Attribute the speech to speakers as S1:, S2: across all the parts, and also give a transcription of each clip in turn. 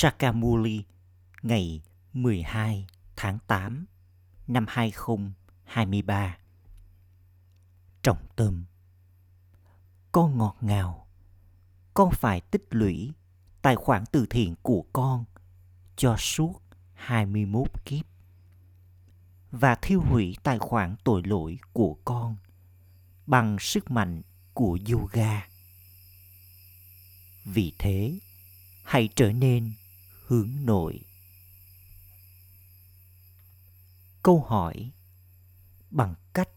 S1: Sakamuli ngày 12 tháng 8 năm 2023. Trọng tâm Con ngọt ngào, con phải tích lũy tài khoản từ thiện của con cho suốt 21 kiếp và thiêu hủy tài khoản tội lỗi của con bằng sức mạnh của yoga. Vì thế, hãy trở nên hướng nội. Câu hỏi, bằng cách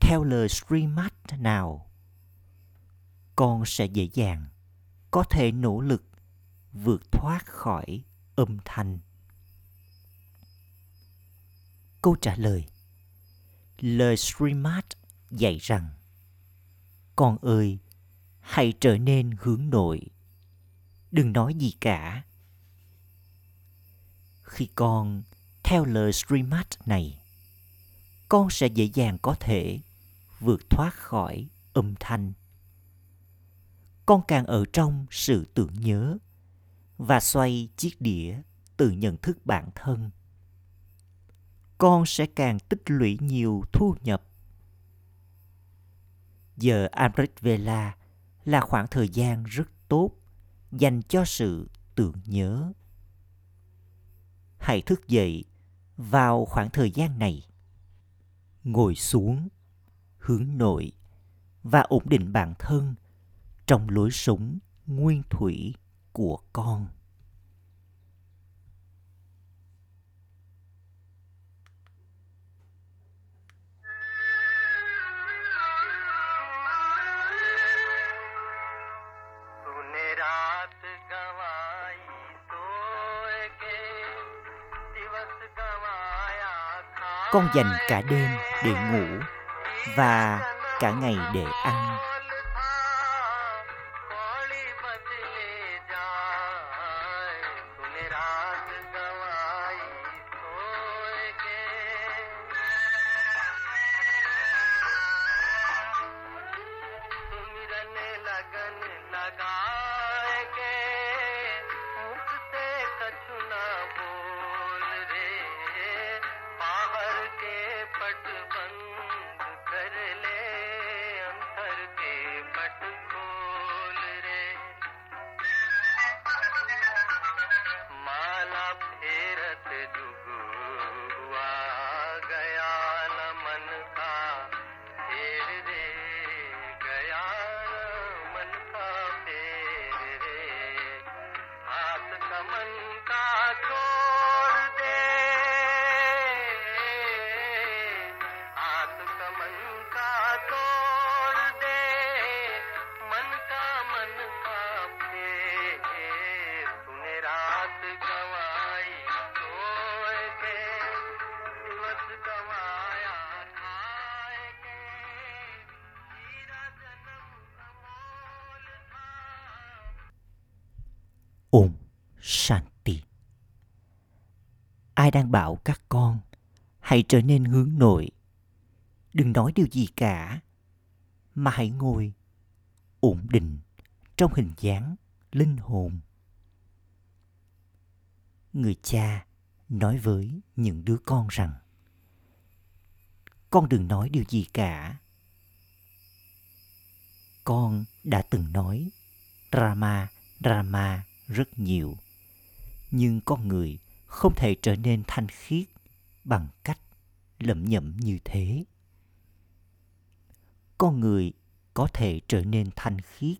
S1: theo lời Srimad nào, con sẽ dễ dàng, có thể nỗ lực vượt thoát khỏi âm thanh câu trả lời lời Srimad dạy rằng, con ơi, hãy trở nên hướng nội đừng nói gì cả khi con theo lời streamat này, con sẽ dễ dàng có thể vượt thoát khỏi âm thanh. Con càng ở trong sự tưởng nhớ và xoay chiếc đĩa từ nhận thức bản thân. Con sẽ càng tích lũy nhiều thu nhập. Giờ Amrit Vela là khoảng thời gian rất tốt dành cho sự tưởng nhớ hãy thức dậy vào khoảng thời gian này. Ngồi xuống, hướng nội và ổn định bản thân trong lối sống nguyên thủy của con. Con dành cả đêm để ngủ và cả ngày để ăn. Đang bảo các con hãy trở nên hướng nội. Đừng nói điều gì cả, mà hãy ngồi ổn định trong hình dáng linh hồn. Người cha nói với những đứa con rằng con đừng nói điều gì cả. Con đã từng nói Rama, Rama rất nhiều nhưng con người không thể trở nên thanh khiết bằng cách lẩm nhẩm như thế. Con người có thể trở nên thanh khiết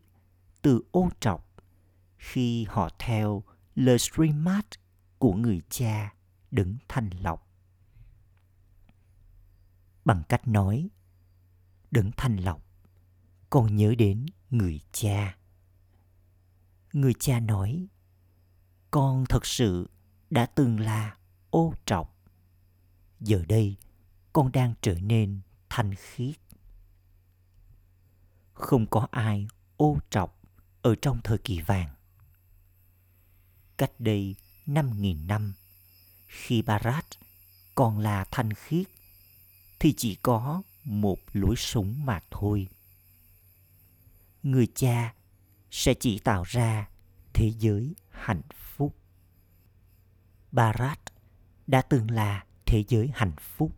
S1: từ ô trọc khi họ theo lời streamat của người cha đứng thanh lọc. Bằng cách nói đứng thanh lọc, con nhớ đến người cha. Người cha nói, con thật sự đã từng là ô trọc. Giờ đây, con đang trở nên thanh khiết. Không có ai ô trọc ở trong thời kỳ vàng. Cách đây năm nghìn năm, khi Barat còn là thanh khiết, thì chỉ có một lối sống mà thôi. Người cha sẽ chỉ tạo ra thế giới hạnh phúc. Bharat đã từng là thế giới hạnh phúc.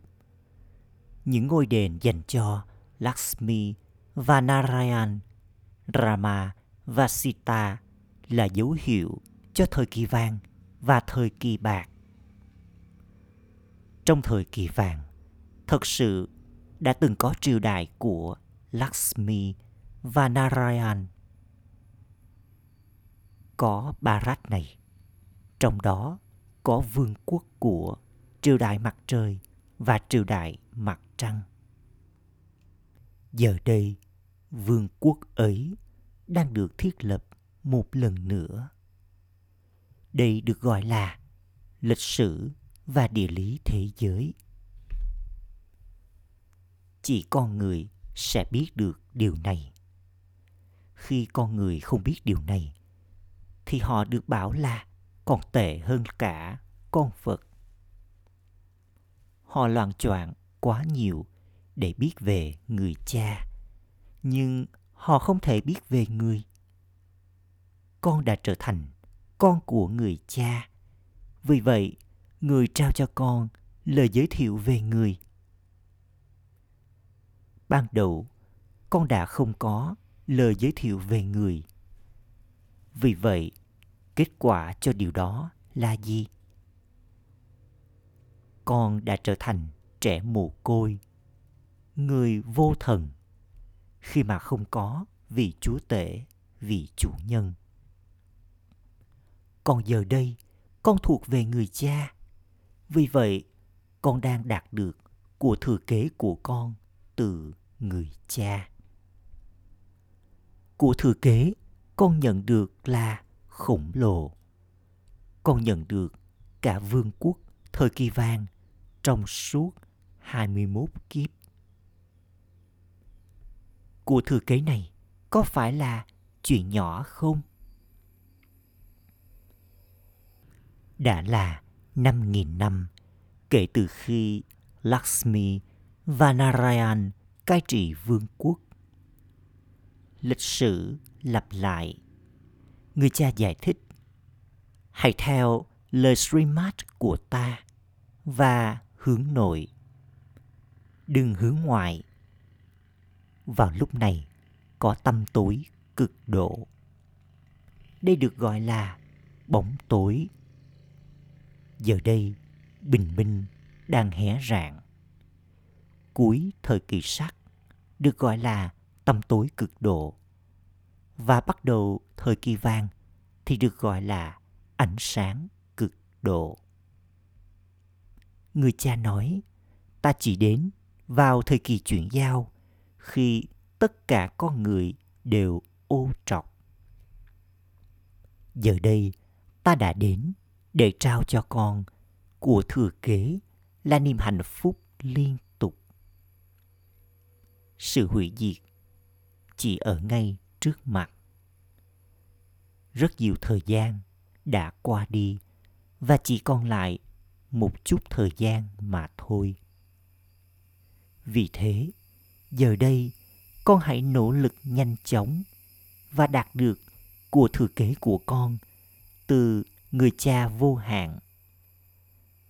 S1: Những ngôi đền dành cho Lakshmi và Narayan, Rama và Sita là dấu hiệu cho thời kỳ vàng và thời kỳ bạc. Trong thời kỳ vàng, thật sự đã từng có triều đại của Lakshmi và Narayan. Có Bharat này, trong đó có vương quốc của triều đại mặt trời và triều đại mặt trăng. Giờ đây, vương quốc ấy đang được thiết lập một lần nữa. Đây được gọi là lịch sử và địa lý thế giới. Chỉ con người sẽ biết được điều này. Khi con người không biết điều này, thì họ được bảo là còn tệ hơn cả con vật. Họ loạn choạng quá nhiều để biết về người cha, nhưng họ không thể biết về người. Con đã trở thành con của người cha. Vì vậy, người trao cho con lời giới thiệu về người. Ban đầu, con đã không có lời giới thiệu về người. Vì vậy, kết quả cho điều đó là gì? Con đã trở thành trẻ mồ côi, người vô thần, khi mà không có vị chúa tể, vị chủ nhân. Còn giờ đây, con thuộc về người cha. Vì vậy, con đang đạt được của thừa kế của con từ người cha. Của thừa kế con nhận được là khổng lồ. Con nhận được cả vương quốc thời kỳ vàng trong suốt 21 kiếp. Của thừa kế này có phải là chuyện nhỏ không? đã là 5.000 năm kể từ khi Lakshmi và Narayan cai trị vương quốc. Lịch sử lặp lại. Người cha giải thích Hãy theo lời Srimad của ta và hướng nội. Đừng hướng ngoại. Vào lúc này có tâm tối cực độ. Đây được gọi là bóng tối Giờ đây, bình minh đang hé rạng. Cuối thời kỳ sắc được gọi là tâm tối cực độ. Và bắt đầu thời kỳ vàng thì được gọi là ánh sáng cực độ. Người cha nói, ta chỉ đến vào thời kỳ chuyển giao khi tất cả con người đều ô trọc. Giờ đây, ta đã đến để trao cho con của thừa kế là niềm hạnh phúc liên tục. Sự hủy diệt chỉ ở ngay trước mặt. Rất nhiều thời gian đã qua đi và chỉ còn lại một chút thời gian mà thôi. Vì thế, giờ đây con hãy nỗ lực nhanh chóng và đạt được của thừa kế của con từ người cha vô hạn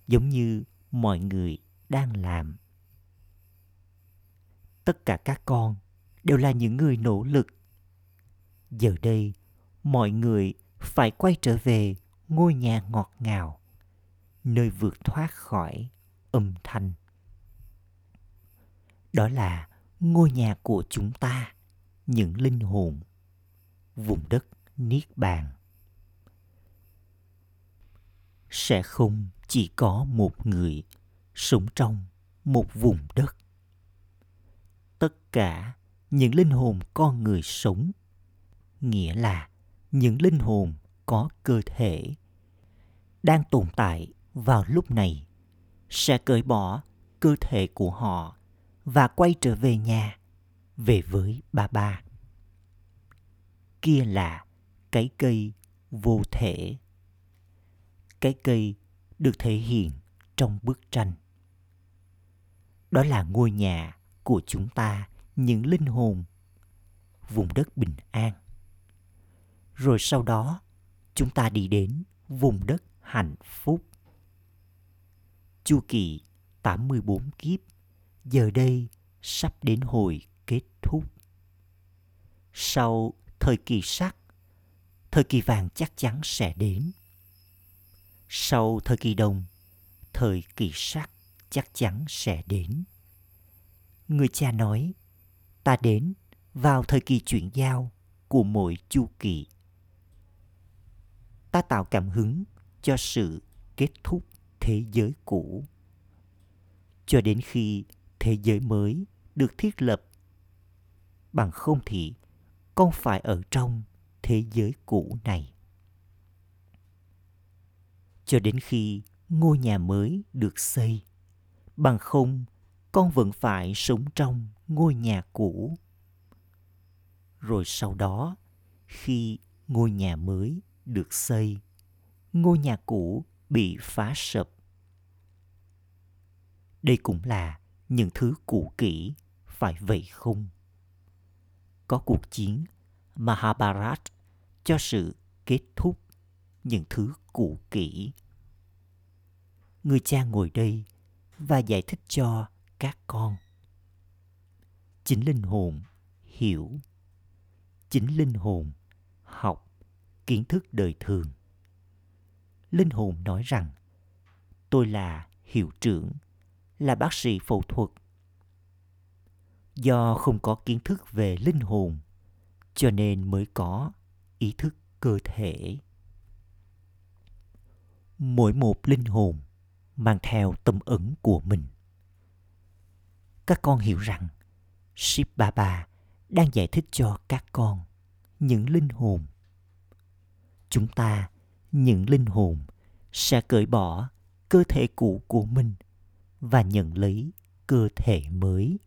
S1: giống như mọi người đang làm tất cả các con đều là những người nỗ lực giờ đây, mọi người phải quay trở về ngôi nhà ngọt ngào, nơi vượt thoát khỏi âm thanh. Đó là ngôi nhà của chúng ta, những linh hồn, vùng đất niết bàn. Sẽ không chỉ có một người sống trong một vùng đất. Tất cả những linh hồn con người sống nghĩa là những linh hồn có cơ thể đang tồn tại vào lúc này sẽ cởi bỏ cơ thể của họ và quay trở về nhà, về với ba ba. Kia là cái cây vô thể. Cái cây được thể hiện trong bức tranh. Đó là ngôi nhà của chúng ta, những linh hồn, vùng đất bình an rồi sau đó chúng ta đi đến vùng đất hạnh phúc chu kỳ 84 kiếp giờ đây sắp đến hồi kết thúc. Sau thời kỳ sắc, thời kỳ vàng chắc chắn sẽ đến. Sau thời kỳ đồng, thời kỳ sắc chắc chắn sẽ đến. Người cha nói, ta đến vào thời kỳ chuyển giao của mỗi chu kỳ. Ta tạo cảm hứng cho sự kết thúc thế giới cũ. Cho đến khi thế giới mới được thiết lập. Bằng không thì con phải ở trong thế giới cũ này. Cho đến khi ngôi nhà mới được xây, bằng không con vẫn phải sống trong ngôi nhà cũ. Rồi sau đó, khi ngôi nhà mới được xây, ngôi nhà cũ bị phá sập. Đây cũng là những thứ cũ kỹ, phải vậy không? Có cuộc chiến Mahabharat cho sự kết thúc những thứ cũ kỹ. Người cha ngồi đây và giải thích cho các con. Chính linh hồn hiểu, chính linh hồn học kiến thức đời thường. Linh hồn nói rằng tôi là hiệu trưởng là bác sĩ phẫu thuật. Do không có kiến thức về linh hồn, cho nên mới có ý thức cơ thể. Mỗi một linh hồn mang theo tâm ấn của mình. Các con hiểu rằng Shiv Baba đang giải thích cho các con những linh hồn. Chúng ta, những linh hồn, sẽ cởi bỏ cơ thể cũ của mình và nhận lấy cơ thể mới.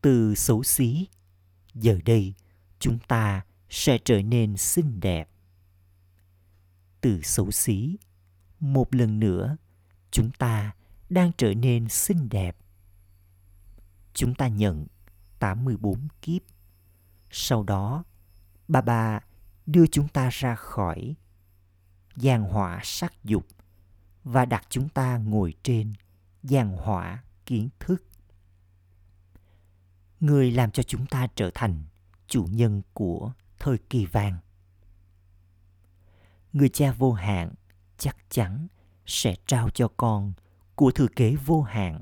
S1: Từ xấu xí, giờ đây chúng ta sẽ trở nên xinh đẹp. Từ xấu xí, một lần nữa chúng ta đang trở nên xinh đẹp. Chúng ta nhận 84 kiếp. Sau đó, bà bà đưa chúng ta ra khỏi giàn hỏa sắc dục và đặt chúng ta ngồi trên giàn hỏa kiến thức. Người làm cho chúng ta trở thành chủ nhân của thời kỳ vàng. Người cha vô hạn chắc chắn sẽ trao cho con của thừa kế vô hạn.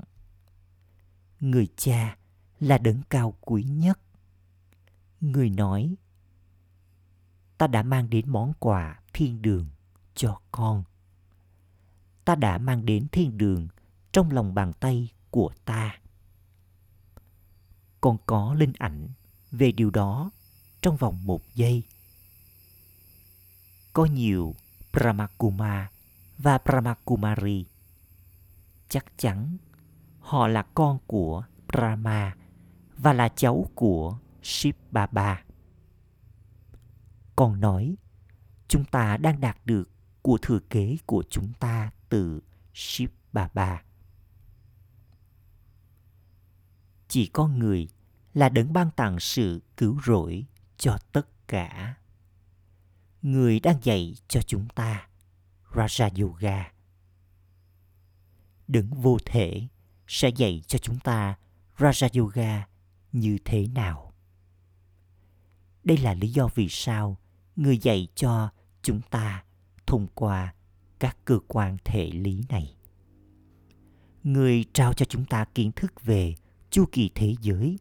S1: Người cha là đấng cao quý nhất. Người nói, ta đã mang đến món quà thiên đường cho con ta đã mang đến thiên đường trong lòng bàn tay của ta. Con có linh ảnh về điều đó trong vòng một giây. Có nhiều Brahmakuma và Brahmakumari. Chắc chắn họ là con của Brahma và là cháu của Shiv Baba còn nói, chúng ta đang đạt được của thừa kế của chúng ta từ Shiv Baba. Chỉ có người là đấng ban tặng sự cứu rỗi cho tất cả. Người đang dạy cho chúng ta Raja Yoga. Đấng vô thể sẽ dạy cho chúng ta Raja Yoga như thế nào. Đây là lý do vì sao người dạy cho chúng ta thông qua các cơ quan thể lý này. Người trao cho chúng ta kiến thức về chu kỳ thế giới.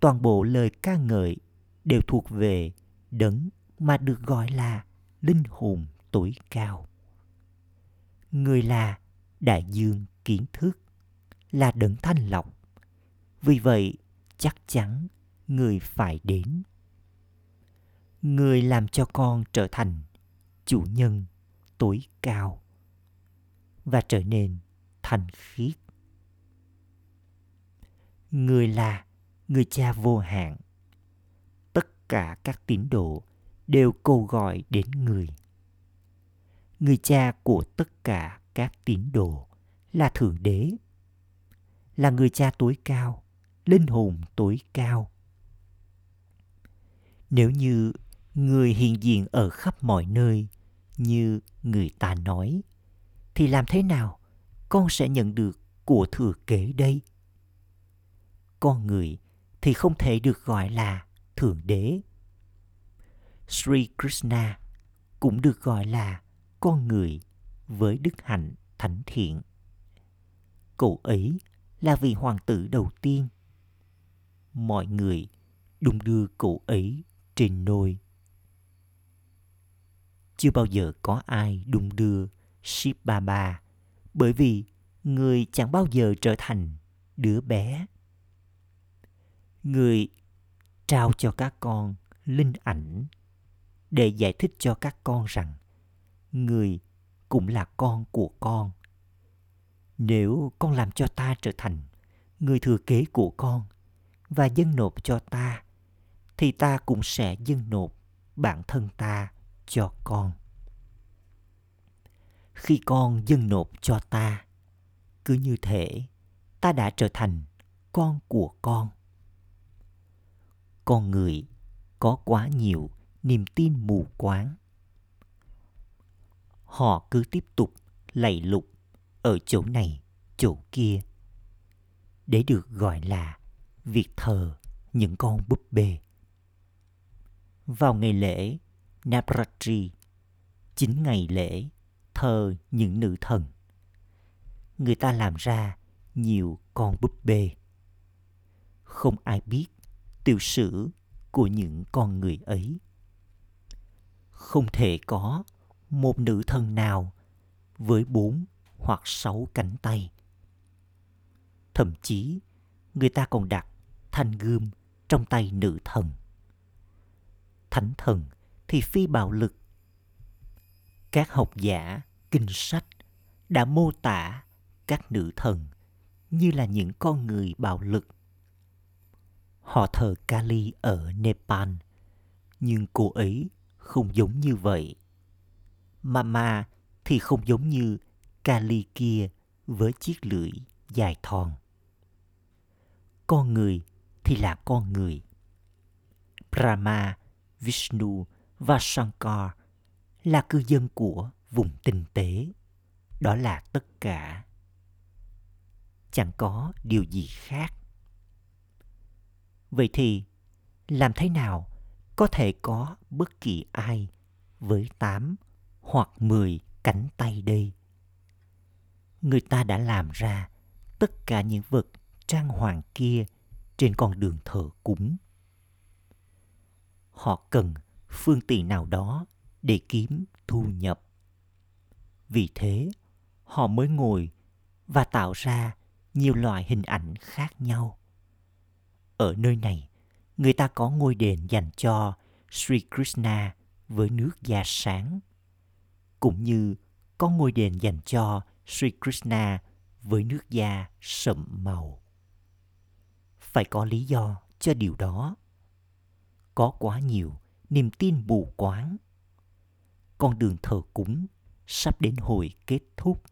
S1: Toàn bộ lời ca ngợi đều thuộc về đấng mà được gọi là linh hồn tối cao. Người là đại dương kiến thức, là đấng thanh lọc. Vì vậy, chắc chắn người phải đến. Người làm cho con trở thành chủ nhân tối cao và trở nên thành khiết. Người là người cha vô hạn. Tất cả các tín đồ đều cầu gọi đến người. Người cha của tất cả các tín đồ là Thượng Đế, là người cha tối cao, linh hồn tối cao. Nếu như người hiện diện ở khắp mọi nơi, như người ta nói, thì làm thế nào con sẽ nhận được của thừa kế đây? Con người thì không thể được gọi là thượng đế. Sri krishna cũng được gọi là con người với đức hạnh thánh thiện. Cậu ấy là vị hoàng tử đầu tiên. Mọi người đung đưa cậu ấy trên nôi chưa bao giờ có ai đung đưa ship ba ba, bởi vì người chẳng bao giờ trở thành đứa bé. Người trao cho các con linh ảnh để giải thích cho các con rằng người cũng là con của con. Nếu con làm cho ta trở thành người thừa kế của con và dâng nộp cho ta thì ta cũng sẽ dâng nộp bản thân ta cho con. Khi con dâng nộp cho ta, cứ như thể ta đã trở thành con của con. Con người có quá nhiều niềm tin mù quáng. Họ cứ tiếp tục lầy lục ở chỗ này, chỗ kia, để được gọi là việc thờ những con búp bê. Vào ngày lễ Navratri, chính ngày lễ thờ những nữ thần. Người ta làm ra nhiều con búp bê. Không ai biết tiểu sử của những con người ấy. Không thể có một nữ thần nào với bốn hoặc sáu cánh tay. Thậm chí, người ta còn đặt thanh gươm trong tay nữ thần. Thánh thần thì phi bạo lực. Các học giả kinh sách đã mô tả các nữ thần như là những con người bạo lực. Họ thờ Kali ở Nepal, nhưng cô ấy không giống như vậy. Mama thì không giống như Kali kia với chiếc lưỡi dài thon. Con người thì là con người. Brahma, Vishnu và Shankar là cư dân của vùng tinh tế. Đó là tất cả. Chẳng có điều gì khác. Vậy thì, làm thế nào có thể có bất kỳ ai với tám hoặc mười cánh tay đây? Người ta đã làm ra tất cả những vật trang hoàng kia trên con đường thờ cúng. Họ cần phương tiện nào đó để kiếm thu nhập. Vì thế, họ mới ngồi và tạo ra nhiều loại hình ảnh khác nhau. Ở nơi này, người ta có ngôi đền dành cho Sri Krishna với nước da sáng, cũng như có ngôi đền dành cho Sri Krishna với nước da sậm màu. Phải có lý do cho điều đó. Có quá nhiều niềm tin mù quáng. Con đường thờ cúng sắp đến hồi kết thúc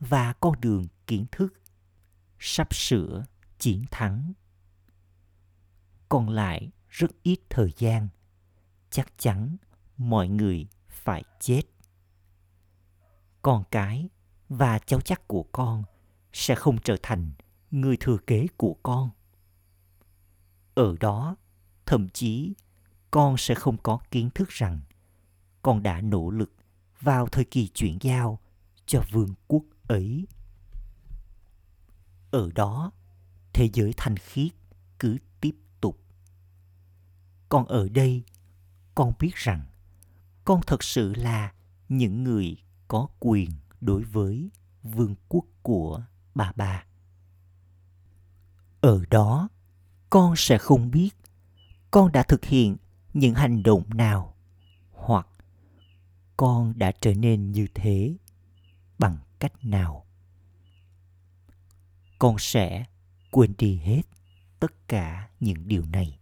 S1: và con đường kiến thức sắp sửa chiến thắng. Còn lại rất ít thời gian, chắc chắn mọi người phải chết. Con cái và cháu chắc của con sẽ không trở thành người thừa kế của con. Ở đó, thậm chí con sẽ không có kiến thức rằng con đã nỗ lực vào thời kỳ chuyển giao cho vương quốc ấy. Ở đó, thế giới thanh khiết cứ tiếp tục. Còn ở đây, con biết rằng con thật sự là những người có quyền đối với vương quốc của bà bà. Ở đó, con sẽ không biết con đã thực hiện những hành động nào? Hoặc con đã trở nên như thế bằng cách nào? Con sẽ quên đi hết tất cả những điều này.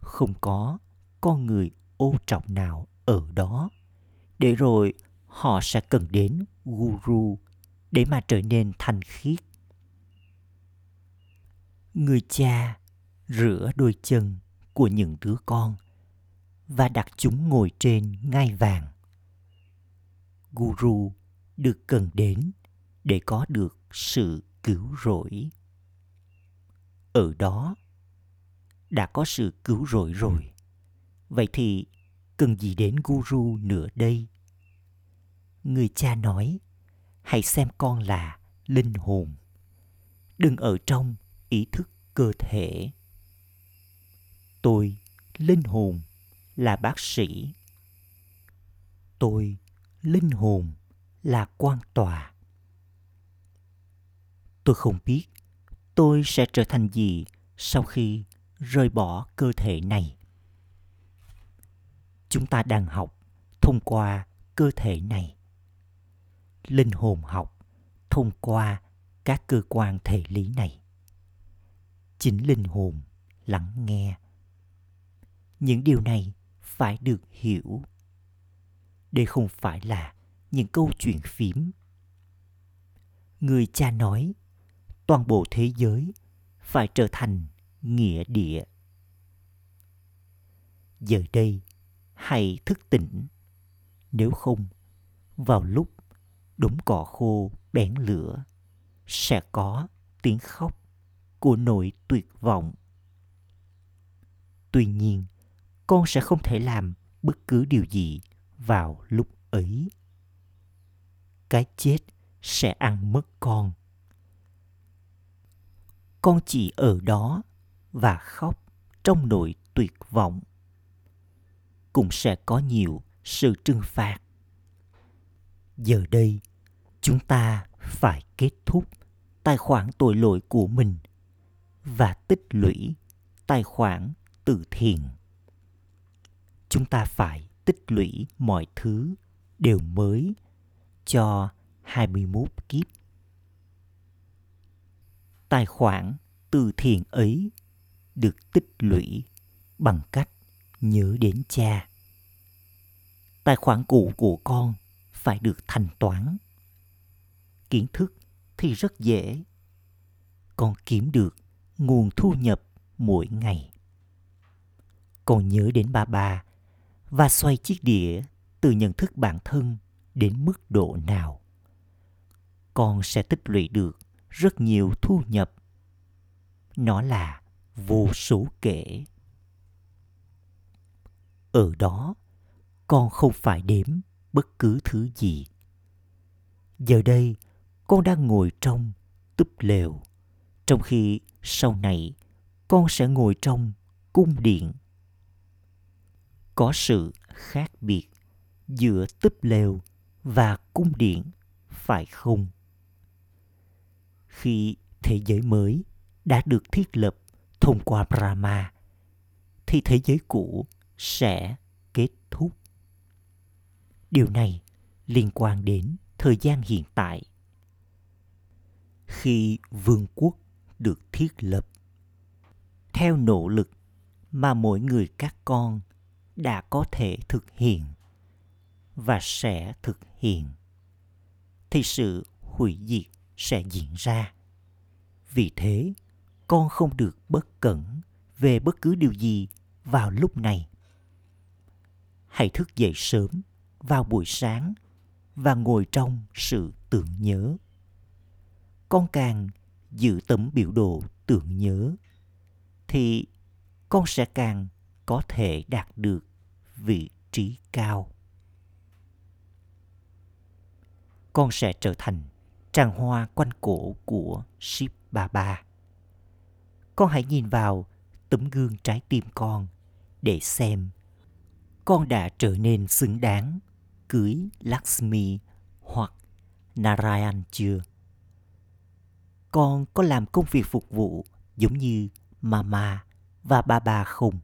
S1: Không có con người ô trọng nào ở đó. Để rồi họ sẽ cần đến guru để mà trở nên thanh khiết. Người cha rửa đôi chân của những đứa con, và đặt chúng ngồi trên ngai vàng. Guru được cần đến để có được sự cứu rỗi. Ở đó đã có sự cứu rỗi rồi. Vậy thì cần gì đến guru nữa đây? Người cha nói, hãy xem con là linh hồn. Đừng ở trong ý thức cơ thể tôi linh hồn là bác sĩ. Tôi linh hồn là quan tòa. Tôi không biết tôi sẽ trở thành gì sau khi rời bỏ cơ thể này. Chúng ta đang học thông qua cơ thể này. Linh hồn học thông qua các cơ quan thể lý này. Chính linh hồn lắng nghe những điều này phải được hiểu. Đây không phải là những câu chuyện phím. Người cha nói, toàn bộ thế giới phải trở thành nghĩa địa. Giờ đây, hãy thức tỉnh. Nếu không, vào lúc đống cỏ khô bén lửa, sẽ có tiếng khóc của nỗi tuyệt vọng. Tuy nhiên con sẽ không thể làm bất cứ điều gì vào lúc ấy. Cái chết sẽ ăn mất con. Con chỉ ở đó và khóc trong nỗi tuyệt vọng. Cũng sẽ có nhiều sự trừng phạt. Giờ đây, chúng ta phải kết thúc tài khoản tội lỗi của mình và tích lũy tài khoản từ thiện chúng ta phải tích lũy mọi thứ đều mới cho 21 kiếp. Tài khoản từ thiện ấy được tích lũy bằng cách nhớ đến cha. Tài khoản cũ của con phải được thanh toán. Kiến thức thì rất dễ. Con kiếm được nguồn thu nhập mỗi ngày. Con nhớ đến ba ba và xoay chiếc đĩa từ nhận thức bản thân đến mức độ nào. Con sẽ tích lũy được rất nhiều thu nhập. Nó là vô số kể. Ở đó, con không phải đếm bất cứ thứ gì. Giờ đây, con đang ngồi trong túp lều, trong khi sau này con sẽ ngồi trong cung điện có sự khác biệt giữa túp lều và cung điện, phải không? Khi thế giới mới đã được thiết lập thông qua brahma, thì thế giới cũ sẽ kết thúc. Điều này liên quan đến thời gian hiện tại. Khi vương quốc được thiết lập, theo nỗ lực mà mỗi người các con đã có thể thực hiện và sẽ thực hiện, thì sự hủy diệt sẽ diễn ra. Vì thế, con không được bất cẩn về bất cứ điều gì vào lúc này. Hãy thức dậy sớm vào buổi sáng và ngồi trong sự tưởng nhớ. Con càng giữ tấm biểu đồ tưởng nhớ, thì con sẽ càng có thể đạt được vị trí cao con sẽ trở thành tràng hoa quanh cổ của Ship Baba. Con hãy nhìn vào tấm gương trái tim con để xem con đã trở nên xứng đáng cưới Lakshmi hoặc Narayan chưa? Con có làm công việc phục vụ giống như Mama và Baba không?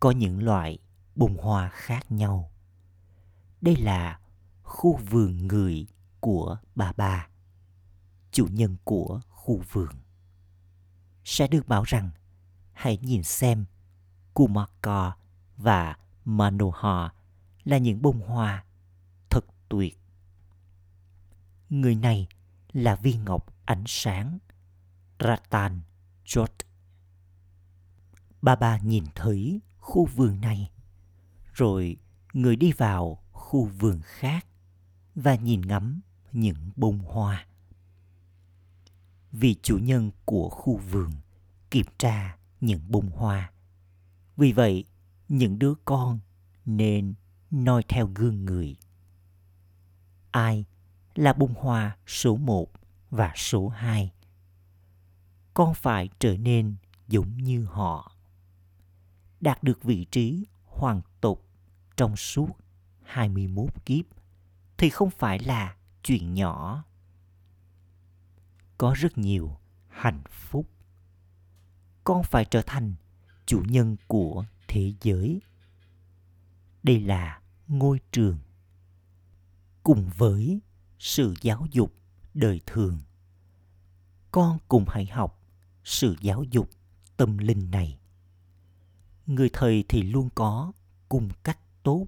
S1: Có những loại bông hoa khác nhau đây là khu vườn người của bà bà, chủ nhân của khu vườn. Sẽ được bảo rằng hãy nhìn xem Kumaka và Manohar là những bông hoa thật tuyệt. Người này là viên ngọc ánh sáng Ratan Jot. Bà bà nhìn thấy khu vườn này, rồi người đi vào khu vườn khác và nhìn ngắm những bông hoa. Vì chủ nhân của khu vườn kiểm tra những bông hoa. Vì vậy, những đứa con nên noi theo gương người. Ai là bông hoa số một và số hai? Con phải trở nên giống như họ. Đạt được vị trí hoàng tục trong suốt 21 kiếp thì không phải là chuyện nhỏ. Có rất nhiều hạnh phúc. Con phải trở thành chủ nhân của thế giới. Đây là ngôi trường. Cùng với sự giáo dục đời thường, con cùng hãy học sự giáo dục tâm linh này. Người thầy thì luôn có cung cách tốt.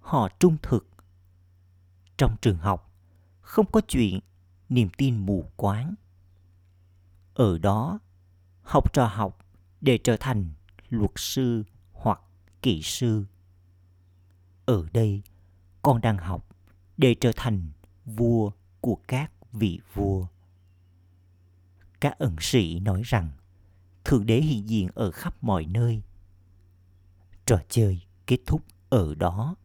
S1: Họ trung thực. Trong trường học, không có chuyện niềm tin mù quáng. Ở đó, học trò học để trở thành luật sư hoặc kỹ sư. Ở đây, con đang học để trở thành vua của các vị vua. Các ẩn sĩ nói rằng Thượng Đế hiện diện ở khắp mọi nơi. Trò chơi kết thúc ở đó.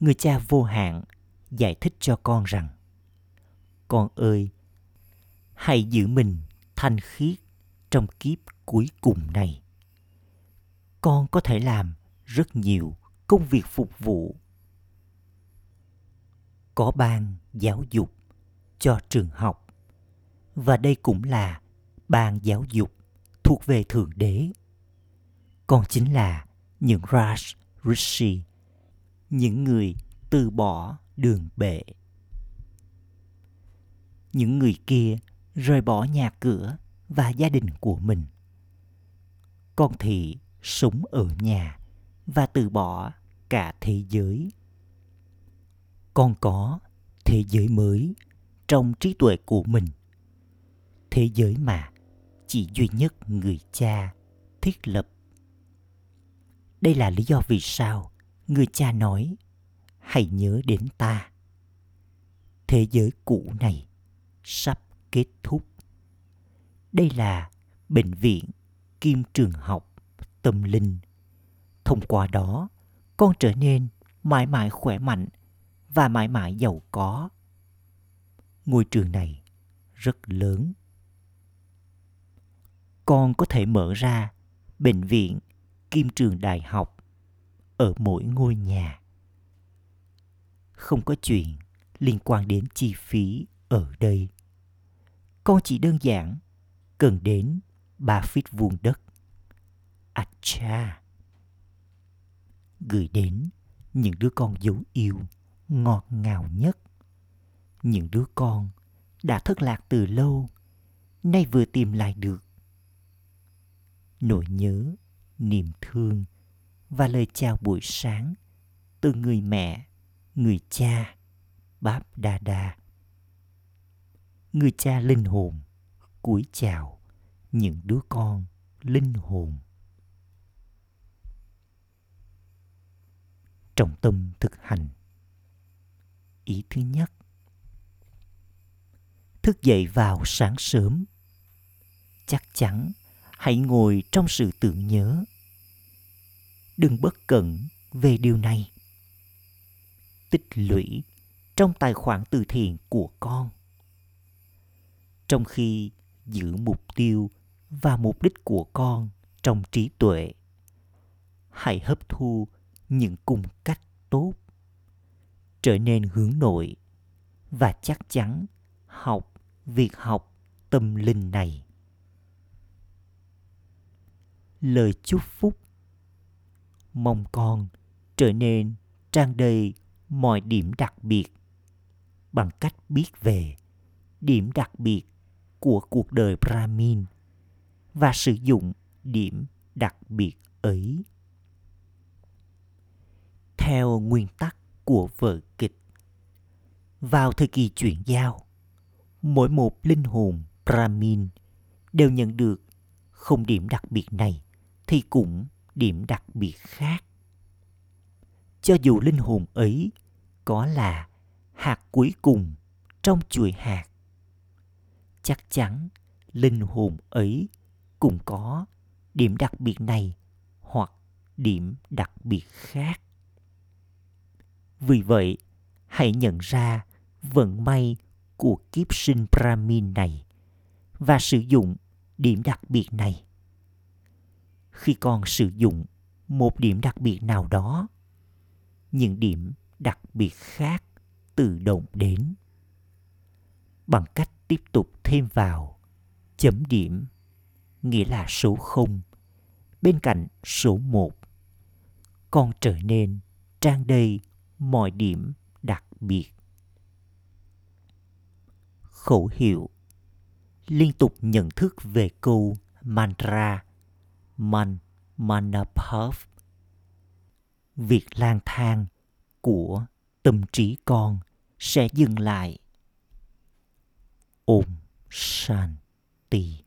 S1: Người cha vô hạn giải thích cho con rằng Con ơi, hãy giữ mình thanh khiết trong kiếp cuối cùng này. Con có thể làm rất nhiều công việc phục vụ. Có ban giáo dục cho trường học và đây cũng là ban giáo dục thuộc về Thượng Đế còn chính là những Raj Rishi, những người từ bỏ đường bệ. Những người kia rời bỏ nhà cửa và gia đình của mình. Con thì sống ở nhà và từ bỏ cả thế giới. Con có thế giới mới trong trí tuệ của mình. Thế giới mà chỉ duy nhất người cha thiết lập đây là lý do vì sao người cha nói hãy nhớ đến ta. Thế giới cũ này sắp kết thúc. Đây là bệnh viện kim trường học tâm linh. Thông qua đó, con trở nên mãi mãi khỏe mạnh và mãi mãi giàu có. Ngôi trường này rất lớn. Con có thể mở ra bệnh viện kim trường đại học ở mỗi ngôi nhà. Không có chuyện liên quan đến chi phí ở đây. Con chỉ đơn giản cần đến ba feet vuông đất. À cha gửi đến những đứa con dấu yêu ngọt ngào nhất. Những đứa con đã thất lạc từ lâu, nay vừa tìm lại được. Nỗi nhớ niềm thương và lời chào buổi sáng từ người mẹ, người cha, Báp Đa Đa. Người cha linh hồn cúi chào những đứa con linh hồn. Trọng tâm thực hành Ý thứ nhất Thức dậy vào sáng sớm Chắc chắn hãy ngồi trong sự tưởng nhớ. Đừng bất cẩn về điều này. Tích lũy trong tài khoản từ thiện của con. Trong khi giữ mục tiêu và mục đích của con trong trí tuệ, hãy hấp thu những cung cách tốt. Trở nên hướng nội và chắc chắn học việc học tâm linh này lời chúc phúc mong con trở nên trang đầy mọi điểm đặc biệt bằng cách biết về điểm đặc biệt của cuộc đời Brahmin và sử dụng điểm đặc biệt ấy. Theo nguyên tắc của vở kịch, vào thời kỳ chuyển giao, mỗi một linh hồn Brahmin đều nhận được không điểm đặc biệt này thì cũng điểm đặc biệt khác. cho dù linh hồn ấy có là hạt cuối cùng trong chuỗi hạt, chắc chắn linh hồn ấy cũng có điểm đặc biệt này hoặc điểm đặc biệt khác vì vậy, hãy nhận ra vận may của kiếp sinh brahmin này và sử dụng điểm đặc biệt này khi con sử dụng một điểm đặc biệt nào đó. Những điểm đặc biệt khác tự động đến. Bằng cách tiếp tục thêm vào chấm điểm, nghĩa là số 0 bên cạnh số 1 con trở nên trang đầy mọi điểm đặc biệt. Khẩu hiệu liên tục nhận thức về câu mantra man manapav việc lang thang của tâm trí con sẽ dừng lại. Om shanti.